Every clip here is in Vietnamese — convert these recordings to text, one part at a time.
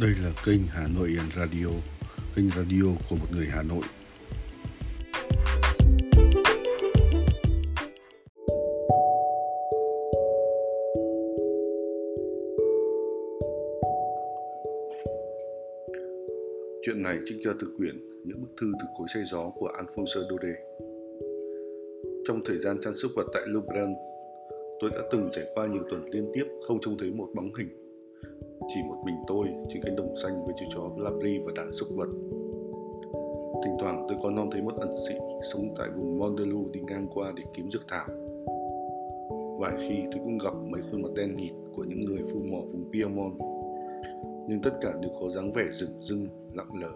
Đây là kênh Hà Nội Radio, kênh radio của một người Hà Nội. Chuyện này trích ra từ quyển Những bức thư từ cối say gió của Alphonse Daudet. Trong thời gian chăn sức vật tại Louvre, tôi đã từng trải qua nhiều tuần liên tiếp không trông thấy một bóng hình chỉ một mình tôi trên cánh đồng xanh với chú chó Blabri và đàn súc vật. Thỉnh thoảng tôi có non thấy một ẩn sĩ sống tại vùng Mondelu đi ngang qua để kiếm dược thảo. Vài khi tôi cũng gặp mấy khuôn mặt đen nhịt của những người phu mỏ vùng Piemont, nhưng tất cả đều có dáng vẻ rừng rưng, lặng lờ.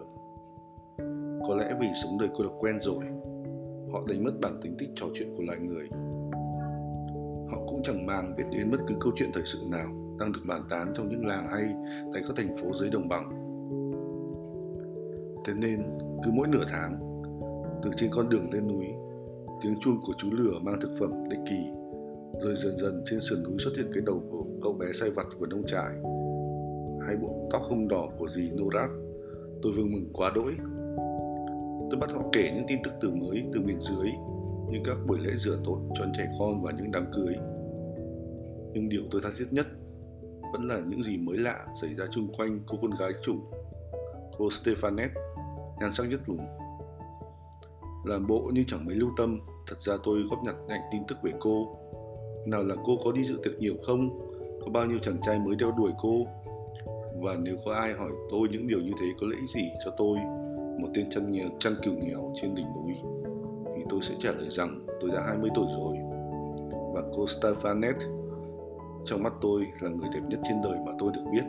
Có lẽ vì sống đời cô độc quen rồi, họ đánh mất bản tính thích trò chuyện của loài người. Họ cũng chẳng màng biết đến bất cứ câu chuyện thời sự nào đang được bàn tán trong những làng hay tại các thành phố dưới đồng bằng. Thế nên, cứ mỗi nửa tháng, từ trên con đường lên núi, tiếng chuông của chú lửa mang thực phẩm định kỳ, rồi dần dần trên sườn núi xuất hiện cái đầu của cậu bé say vặt của nông trại, hay bộ tóc hung đỏ của dì Norat, tôi vui mừng quá đỗi. Tôi bắt họ kể những tin tức từ mới từ miền dưới, như các buổi lễ rửa tội cho trẻ con và những đám cưới. Nhưng điều tôi tha thiết nhất vẫn là những gì mới lạ xảy ra chung quanh cô con gái chủ, cô Stefanet, nhan sắc nhất vùng. Làm bộ như chẳng mấy lưu tâm, thật ra tôi góp nhặt nhanh tin tức về cô. Nào là cô có đi dự tiệc nhiều không, có bao nhiêu chàng trai mới đeo đuổi cô, và nếu có ai hỏi tôi những điều như thế có lợi gì cho tôi, một tên chăn nghèo, chăn cừu nghèo trên đỉnh núi, thì tôi sẽ trả lời rằng tôi đã 20 tuổi rồi. Và cô Stefanet trong mắt tôi là người đẹp nhất trên đời mà tôi được biết.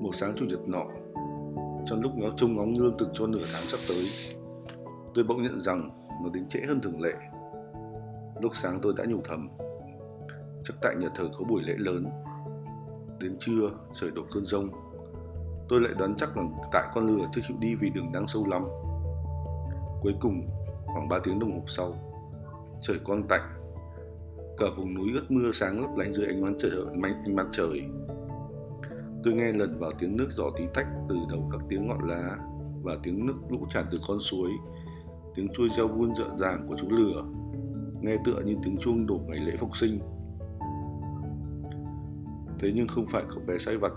Một sáng chủ nhật nọ, trong lúc ngó trông ngóng lương thực cho nửa tháng sắp tới, tôi bỗng nhận rằng nó đến trễ hơn thường lệ. Lúc sáng tôi đã nhủ thầm, chắc tại nhà thờ có buổi lễ lớn. Đến trưa, trời đổ cơn rông. Tôi lại đoán chắc là tại con lừa chưa chịu đi vì đường đang sâu lắm. Cuối cùng, khoảng 3 tiếng đồng hồ sau, trời quang tạnh cả vùng núi ướt mưa sáng lấp lánh dưới ánh nắng trời ánh mặt trời. Tôi nghe lần vào tiếng nước giỏ tí tách từ đầu các tiếng ngọn lá và tiếng nước lũ tràn từ con suối. Tiếng chuôi reo vun rợn ràng của chú lửa, nghe tựa như tiếng chuông đổ ngày lễ phục sinh. Thế nhưng không phải cậu bé say vặt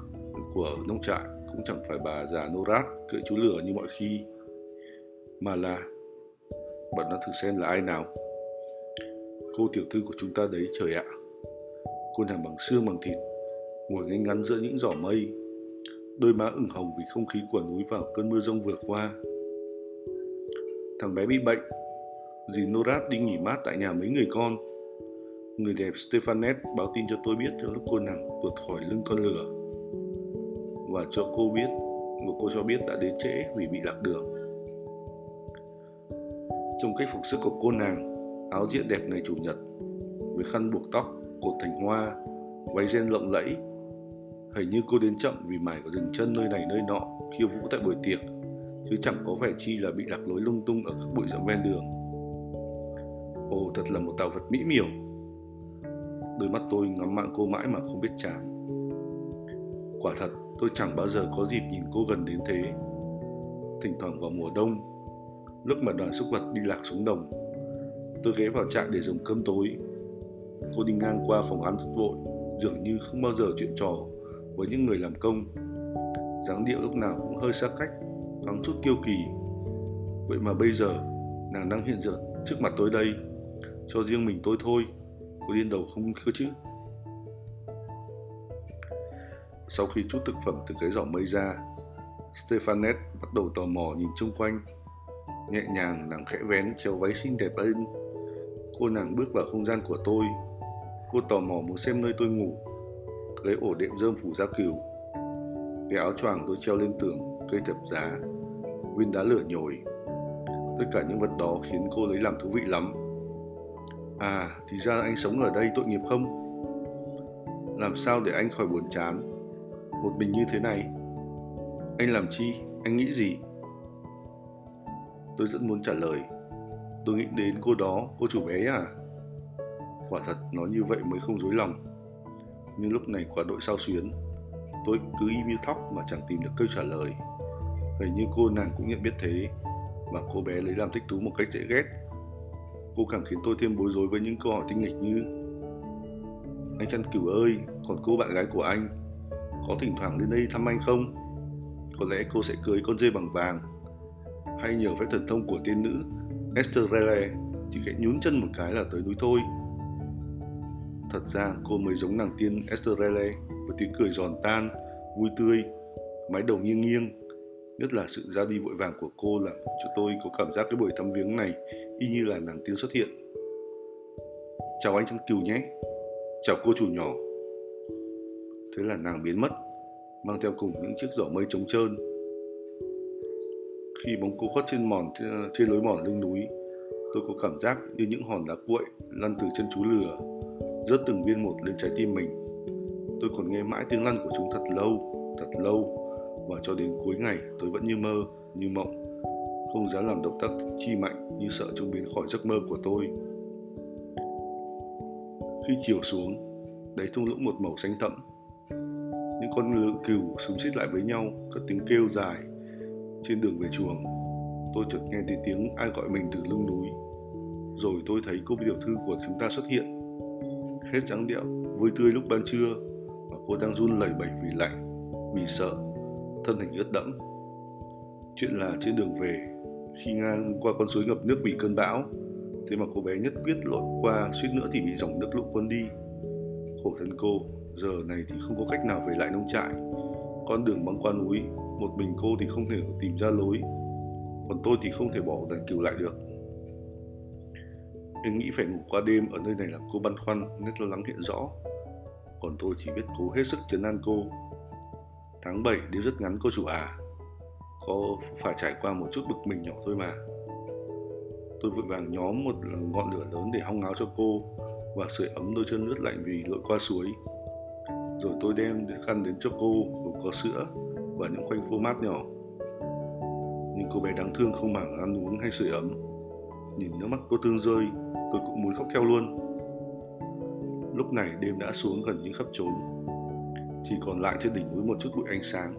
của nông trại, cũng chẳng phải bà già Norat cưỡi chú lửa như mọi khi, mà là, bạn đã thử xem là ai nào? Cô tiểu thư của chúng ta đấy, trời ạ. Cô nàng bằng xương bằng thịt, Ngồi ngay ngắn giữa những giỏ mây. Đôi má ửng hồng vì không khí của núi vào cơn mưa rông vừa qua. Thằng bé bị bệnh. Dì Norat đi nghỉ mát tại nhà mấy người con. Người đẹp Stefanet báo tin cho tôi biết trong lúc cô nàng tuột khỏi lưng con lửa. Và cho cô biết, Và cô cho biết đã đến trễ vì bị lạc đường. Trong cách phục sức của cô nàng áo diện đẹp ngày chủ nhật, với khăn buộc tóc cột thành hoa, váy ren lộng lẫy. Hình như cô đến chậm vì mải có dừng chân nơi này nơi nọ khiêu vũ tại buổi tiệc, chứ chẳng có vẻ chi là bị lạc lối lung tung ở các bụi rậm ven đường. Ồ, thật là một tạo vật mỹ miều. Đôi mắt tôi ngắm mạng cô mãi mà không biết chán. Quả thật, tôi chẳng bao giờ có dịp nhìn cô gần đến thế. Thỉnh thoảng vào mùa đông, lúc mà đoàn súc vật đi lạc xuống đồng Tôi ghé vào trại để dùng cơm tối. Cô đi ngang qua phòng ăn rất vội, dường như không bao giờ chuyện trò với những người làm công. dáng điệu lúc nào cũng hơi xa cách, thoáng chút kiêu kỳ. Vậy mà bây giờ, nàng đang hiện diện trước mặt tôi đây, cho riêng mình tôi thôi, có điên đầu không cơ chứ? Sau khi chút thực phẩm từ cái giỏ mây ra, Stefanet bắt đầu tò mò nhìn chung quanh. Nhẹ nhàng nàng khẽ vén treo váy xinh đẹp lên Cô nàng bước vào không gian của tôi. Cô tò mò muốn xem nơi tôi ngủ. Lấy ổ đệm rơm phủ ra cừu. Cái áo choàng tôi treo lên tường, cây thập giá, viên đá lửa nhồi. Tất cả những vật đó khiến cô lấy làm thú vị lắm. À, thì ra anh sống ở đây tội nghiệp không? Làm sao để anh khỏi buồn chán? Một mình như thế này. Anh làm chi? Anh nghĩ gì? Tôi rất muốn trả lời, Tôi nghĩ đến cô đó, cô chủ bé à? Quả thật nói như vậy mới không dối lòng. Nhưng lúc này quả đội sao xuyến. Tôi cứ im như thóc mà chẳng tìm được câu trả lời. Hình như cô nàng cũng nhận biết thế, mà cô bé lấy làm thích thú một cách dễ ghét. Cô càng khiến tôi thêm bối rối với những câu hỏi tinh nghịch như Anh chăn cửu ơi, còn cô bạn gái của anh, có thỉnh thoảng lên đây thăm anh không? Có lẽ cô sẽ cưới con dê bằng vàng Hay nhờ phép thần thông của tiên nữ Esther Rele Chỉ khẽ nhún chân một cái là tới núi thôi Thật ra cô mới giống nàng tiên Esther Rele Với tiếng cười giòn tan, vui tươi Mái đầu nghiêng nghiêng Nhất là sự ra đi vội vàng của cô làm cho tôi có cảm giác cái buổi thăm viếng này y như là nàng tiên xuất hiện. Chào anh chăn cừu nhé. Chào cô chủ nhỏ. Thế là nàng biến mất mang theo cùng những chiếc giỏ mây trống trơn. Khi bóng cô khuất trên mòn trên lối mòn lưng núi, tôi có cảm giác như những hòn đá cuội lăn từ chân chú lừa, rớt từng viên một lên trái tim mình. Tôi còn nghe mãi tiếng lăn của chúng thật lâu, thật lâu, và cho đến cuối ngày tôi vẫn như mơ, như mộng, không dám làm động tác chi mạnh như sợ chúng biến khỏi giấc mơ của tôi. Khi chiều xuống, đáy thung lũng một màu xanh thẫm, những con ngựa cừu súng xít lại với nhau cất tiếng kêu dài trên đường về chuồng. Tôi chợt nghe thấy tiếng ai gọi mình từ lưng núi. Rồi tôi thấy cô tiểu thư của chúng ta xuất hiện. Hết trắng điệu, vui tươi lúc ban trưa và cô đang run lẩy bẩy vì lạnh, vì sợ, thân hình ướt đẫm. Chuyện là trên đường về, khi ngang qua con suối ngập nước vì cơn bão, thế mà cô bé nhất quyết lội qua suýt nữa thì bị dòng nước lũ cuốn đi. Khổ thân cô, giờ này thì không có cách nào về lại nông trại. Con đường băng qua núi một mình cô thì không thể tìm ra lối. Còn tôi thì không thể bỏ đàn cừu lại được. Em nghĩ phải ngủ qua đêm ở nơi này làm cô băn khoăn, nét lo lắng hiện rõ. Còn tôi chỉ biết cố hết sức trấn an cô. Tháng 7 đêm rất ngắn, cô chủ à. Có phải trải qua một chút bực mình nhỏ thôi mà. Tôi vội vàng nhóm một ngọn lửa lớn để hong áo cho cô và sưởi ấm đôi chân ướt lạnh vì lội qua suối. Rồi tôi đem khăn đến cho cô gồm có sữa và những khoanh phô mát nhỏ. Nhưng cô bé đáng thương không màng ăn uống hay sưởi ấm. Nhìn nước mắt cô thương rơi, tôi cũng muốn khóc theo luôn. Lúc này đêm đã xuống gần như khắp trốn chỉ còn lại trên đỉnh núi một chút bụi ánh sáng,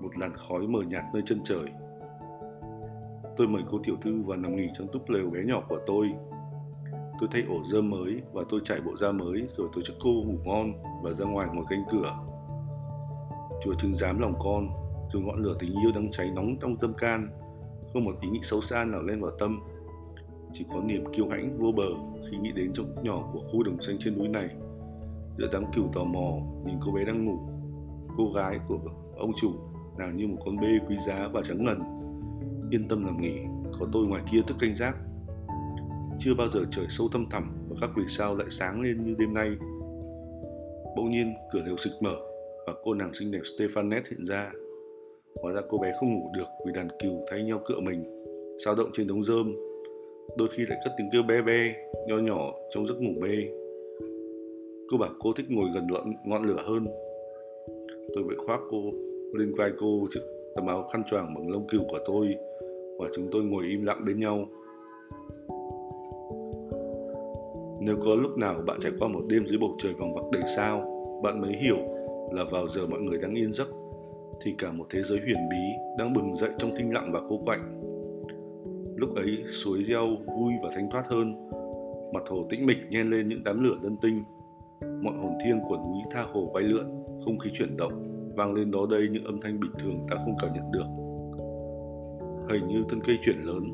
một làn khói mờ nhạt nơi chân trời. Tôi mời cô tiểu thư vào nằm nghỉ trong túp lều bé nhỏ của tôi. Tôi thay ổ dơ mới và tôi trải bộ da mới rồi tôi cho cô ngủ ngon và ra ngoài ngồi canh cửa. Chúa chứng giám lòng con, dù ngọn lửa tình yêu đang cháy nóng trong tâm can, không một ý nghĩ xấu xa nào lên vào tâm. Chỉ có niềm kiêu hãnh vô bờ khi nghĩ đến chỗ nhỏ của khu đồng xanh trên núi này. Giữa đám cừu tò mò nhìn cô bé đang ngủ, cô gái của ông chủ nàng như một con bê quý giá và trắng ngần. Yên tâm nằm nghỉ, có tôi ngoài kia thức canh giác chưa bao giờ trời sâu thâm thẳm và các vì sao lại sáng lên như đêm nay. Bỗng nhiên cửa lều sực mở và cô nàng xinh đẹp Stefanet hiện ra. Hóa ra cô bé không ngủ được vì đàn cừu thay nhau cựa mình, sao động trên đống rơm. Đôi khi lại cất tiếng kêu be be, nho nhỏ trong giấc ngủ mê. Cô bảo cô thích ngồi gần ngọn lửa hơn. Tôi vội khoác cô lên vai cô chiếc tấm áo khăn choàng bằng lông cừu của tôi và chúng tôi ngồi im lặng bên nhau Nếu có lúc nào bạn trải qua một đêm dưới bầu trời vòng vặc đầy sao, bạn mới hiểu là vào giờ mọi người đang yên giấc, thì cả một thế giới huyền bí đang bừng dậy trong thinh lặng và cô quạnh. Lúc ấy, suối reo vui và thanh thoát hơn, mặt hồ tĩnh mịch nhen lên những đám lửa lân tinh. Mọi hồn thiêng của núi tha hồ bay lượn, không khí chuyển động, vang lên đó đây những âm thanh bình thường ta không cảm nhận được. Hình như thân cây chuyển lớn,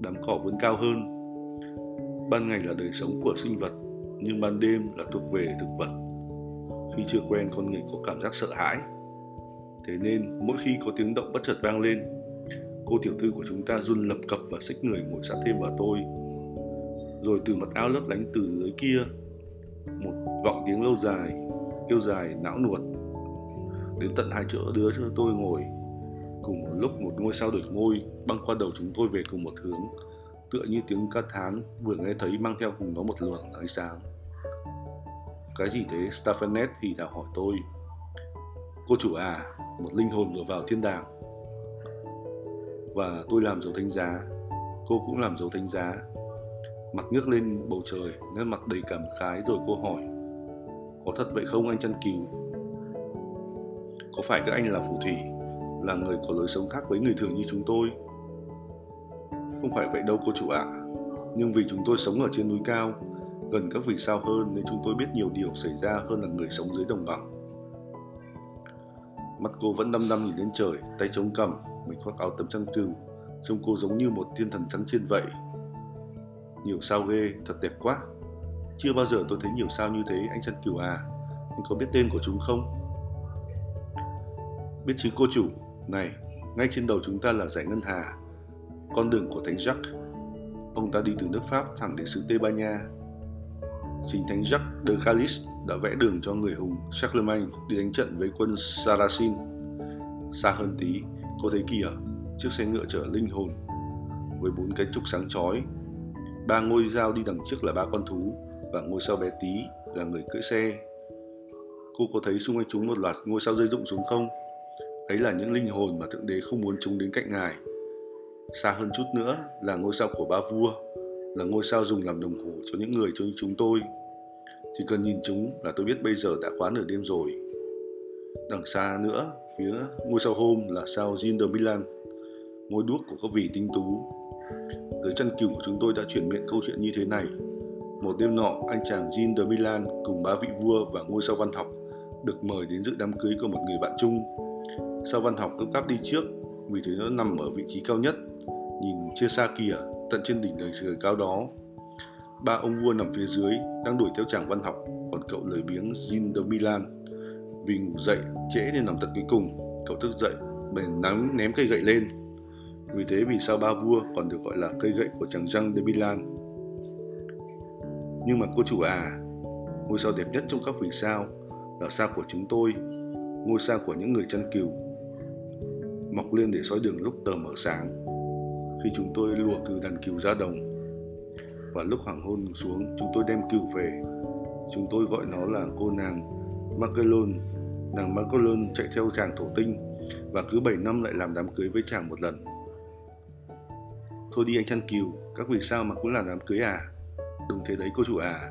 đám cỏ vươn cao hơn, ban ngày là đời sống của sinh vật nhưng ban đêm là thuộc về thực vật khi chưa quen con người có cảm giác sợ hãi. Thế nên, mỗi khi có tiếng động bất chợt vang lên, cô tiểu thư của chúng ta run lập cập và xích người ngồi sát thêm vào tôi. Rồi từ mặt áo lấp lánh từ dưới kia, một vọng tiếng lâu dài, kêu dài não nuột. Đến tận hai chỗ đứa cho tôi ngồi, cùng một lúc một ngôi sao đổi ngôi, băng qua đầu chúng tôi về cùng một hướng, tựa như tiếng ca thán vừa nghe thấy mang theo cùng nó một luồng ánh sáng. Cái gì thế Stephanet thì thảo hỏi tôi. Cô chủ à, một linh hồn vừa vào thiên đàng. Và tôi làm dấu thánh giá, cô cũng làm dấu thánh giá. Mặt ngước lên bầu trời, nét mặt đầy cảm khái rồi cô hỏi. Có thật vậy không anh chăn cừu? Có phải các anh là phù thủy, là người có lối sống khác với người thường như chúng tôi? Không phải vậy đâu cô chủ ạ. À. Nhưng vì chúng tôi sống ở trên núi cao, gần các vì sao hơn nên chúng tôi biết nhiều điều xảy ra hơn là người sống dưới đồng bằng. Mắt cô vẫn đăm đăm nhìn lên trời, tay chống cằm, mình khoác áo tấm chăn cừu, trông cô giống như một thiên thần trắng trên vậy. Nhiều sao ghê, thật đẹp quá. Chưa bao giờ tôi thấy nhiều sao như thế, anh chăn cừu à. Anh có biết tên của chúng không? Biết chứ cô chủ, này, ngay trên đầu chúng ta là dãy ngân hà, con đường của Thánh Jacques. Ông ta đi từ nước Pháp thẳng đến xứ Tây Ban Nha. Chính Thánh Jacques de Galis đã vẽ đường cho người hùng Charlemagne đi đánh trận với quân Saracen. Xa hơn tí, cô thấy kìa, chiếc xe ngựa chở linh hồn với bốn cái trúc sáng chói. Ba ngôi dao đi đằng trước là ba con thú và ngôi sao bé tí là người cưỡi xe. Cô có thấy xung quanh chúng một loạt ngôi sao rơi rụng xuống không? Ấy là những linh hồn mà Thượng Đế không muốn chúng đến cạnh Ngài. Xa hơn chút nữa là ngôi sao của ba vua, là ngôi sao dùng làm đồng hồ cho những người cho chúng tôi. Chỉ cần nhìn chúng là tôi biết bây giờ đã quá nửa đêm rồi. Đằng xa nữa, phía ngôi sao hôm là sao Jean de Milan, ngôi đuốc của các vị tinh tú. Dưới chân cừu của chúng tôi đã chuyển miệng câu chuyện như thế này. Một đêm nọ, anh chàng Jean de Milan cùng ba vị vua và ngôi sao văn học được mời đến dự đám cưới của một người bạn chung sao văn học cấp cáp đi trước vì thế nó nằm ở vị trí cao nhất nhìn chưa xa kìa tận trên đỉnh đời trời cao đó. Ba ông vua nằm phía dưới đang đuổi theo chàng văn học, còn cậu lười biếng Jean de Milan. Vì ngủ dậy trễ nên nằm tận cuối cùng, cậu thức dậy bèn nắm ném cây gậy lên. Vì thế vì sao ba vua còn được gọi là cây gậy của chàng Jean de Milan? Nhưng mà cô chủ à ngôi sao đẹp nhất trong các vì sao là sao của chúng tôi, ngôi sao của những người chăn cừu. Mọc lên để soi đường lúc tờ mở sáng khi chúng tôi lùa cừu đàn cừu ra đồng. Và lúc hoàng hôn xuống, chúng tôi đem cừu về. Chúng tôi gọi nó là cô nàng Magellan nàng Magellan chạy theo chàng thổ tinh và cứ 7 năm lại làm đám cưới với chàng một lần. Thôi đi anh chăn cừu, các vì sao mà cũng là đám cưới à? Đừng thế đấy cô chủ à.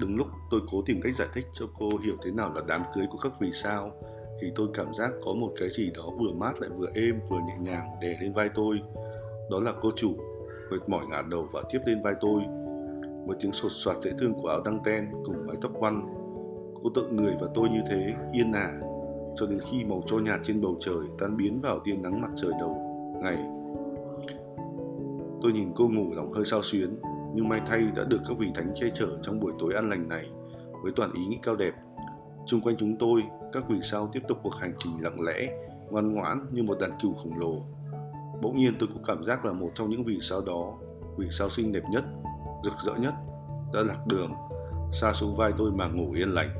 Đúng lúc tôi cố tìm cách giải thích cho cô hiểu thế nào là đám cưới của các vì sao thì tôi cảm giác có một cái gì đó vừa mát lại vừa êm vừa nhẹ nhàng đè lên vai tôi. Đó là cô chủ, mệt mỏi ngả đầu và tiếp lên vai tôi. Một tiếng sột soạt dễ thương của áo đăng ten cùng mái tóc quăn. Cô tự người và tôi như thế, yên ả, cho đến khi màu trôi nhạt trên bầu trời tan biến vào tia nắng mặt trời đầu ngày. Tôi nhìn cô ngủ lòng hơi sao xuyến, nhưng may thay đã được các vị thánh che chở trong buổi tối an lành này với toàn ý nghĩ cao đẹp. Xung quanh chúng tôi, các vì sao tiếp tục cuộc hành trình lặng lẽ, ngoan ngoãn như một đàn cừu khổng lồ. Bỗng nhiên tôi có cảm giác là một trong những vì sao đó, vì sao xinh đẹp nhất, rực rỡ nhất, đã lạc đường, xa xuống vai tôi mà ngủ yên lành.